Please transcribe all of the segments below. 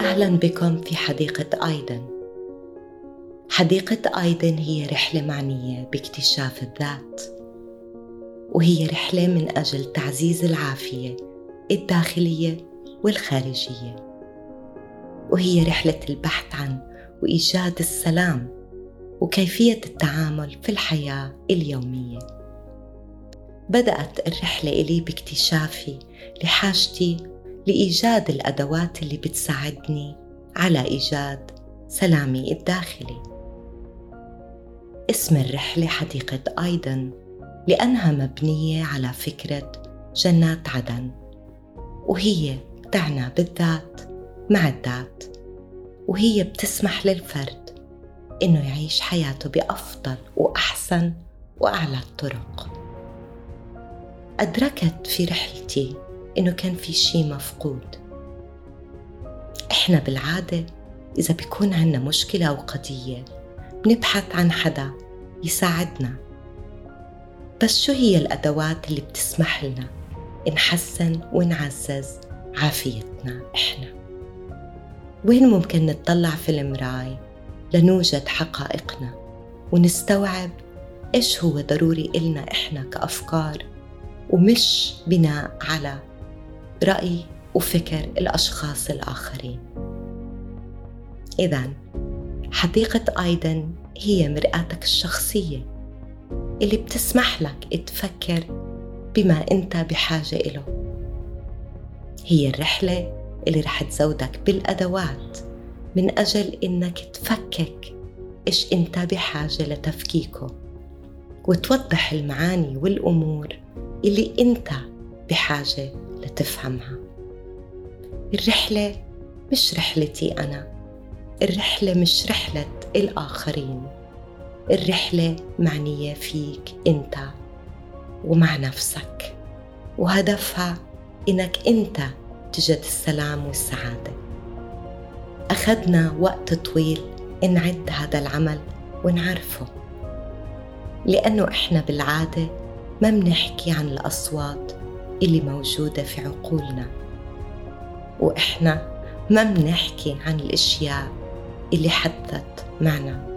أهلا بكم في حديقة آيدن. حديقة آيدن هي رحلة معنية باكتشاف الذات وهي رحلة من أجل تعزيز العافية الداخلية والخارجية. وهي رحلة البحث عن وإيجاد السلام وكيفية التعامل في الحياة اليومية. بدأت الرحلة إلي باكتشافي لحاجتي لإيجاد الأدوات اللي بتساعدني على إيجاد سلامي الداخلي. اسم الرحلة حديقة آيدن لأنها مبنية على فكرة جنات عدن وهي تعنى بالذات مع الذات وهي بتسمح للفرد إنه يعيش حياته بأفضل وأحسن وأعلى الطرق. أدركت في رحلتي إنه كان في شي مفقود. إحنا بالعادة إذا بيكون عنا مشكلة أو قضية بنبحث عن حدا يساعدنا. بس شو هي الأدوات اللي بتسمح لنا نحسن ونعزز عافيتنا إحنا؟ وين ممكن نتطلع في المراي لنوجد حقائقنا ونستوعب إيش هو ضروري إلنا إحنا كأفكار ومش بناء على رأي وفكر الأشخاص الآخرين. إذا حديقة آيدن هي مرآتك الشخصية اللي بتسمح لك تفكر بما أنت بحاجة إله. هي الرحلة اللي رح تزودك بالأدوات من أجل إنك تفكك إيش أنت بحاجة لتفكيكه وتوضح المعاني والأمور اللي أنت بحاجة لتفهمها. الرحلة مش رحلتي أنا. الرحلة مش رحلة الآخرين. الرحلة معنية فيك أنت ومع نفسك. وهدفها إنك أنت تجد السلام والسعادة. أخذنا وقت طويل نعد هذا العمل ونعرفه. لأنه إحنا بالعادة ما منحكي عن الأصوات اللي موجودة في عقولنا. وإحنا ما منحكي عن الأشياء اللي حدثت معنا.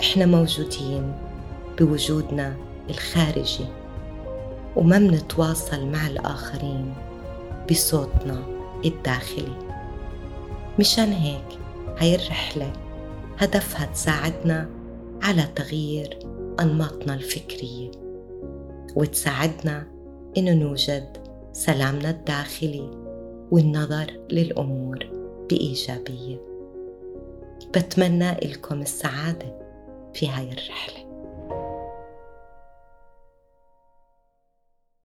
إحنا موجودين بوجودنا الخارجي وما منتواصل مع الآخرين بصوتنا الداخلي. مشان هيك هاي الرحلة هدفها تساعدنا على تغيير أنماطنا الفكرية وتساعدنا إنه نوجد سلامنا الداخلي والنظر للأمور بإيجابية. بتمنى لكم السعادة في هاي الرحلة.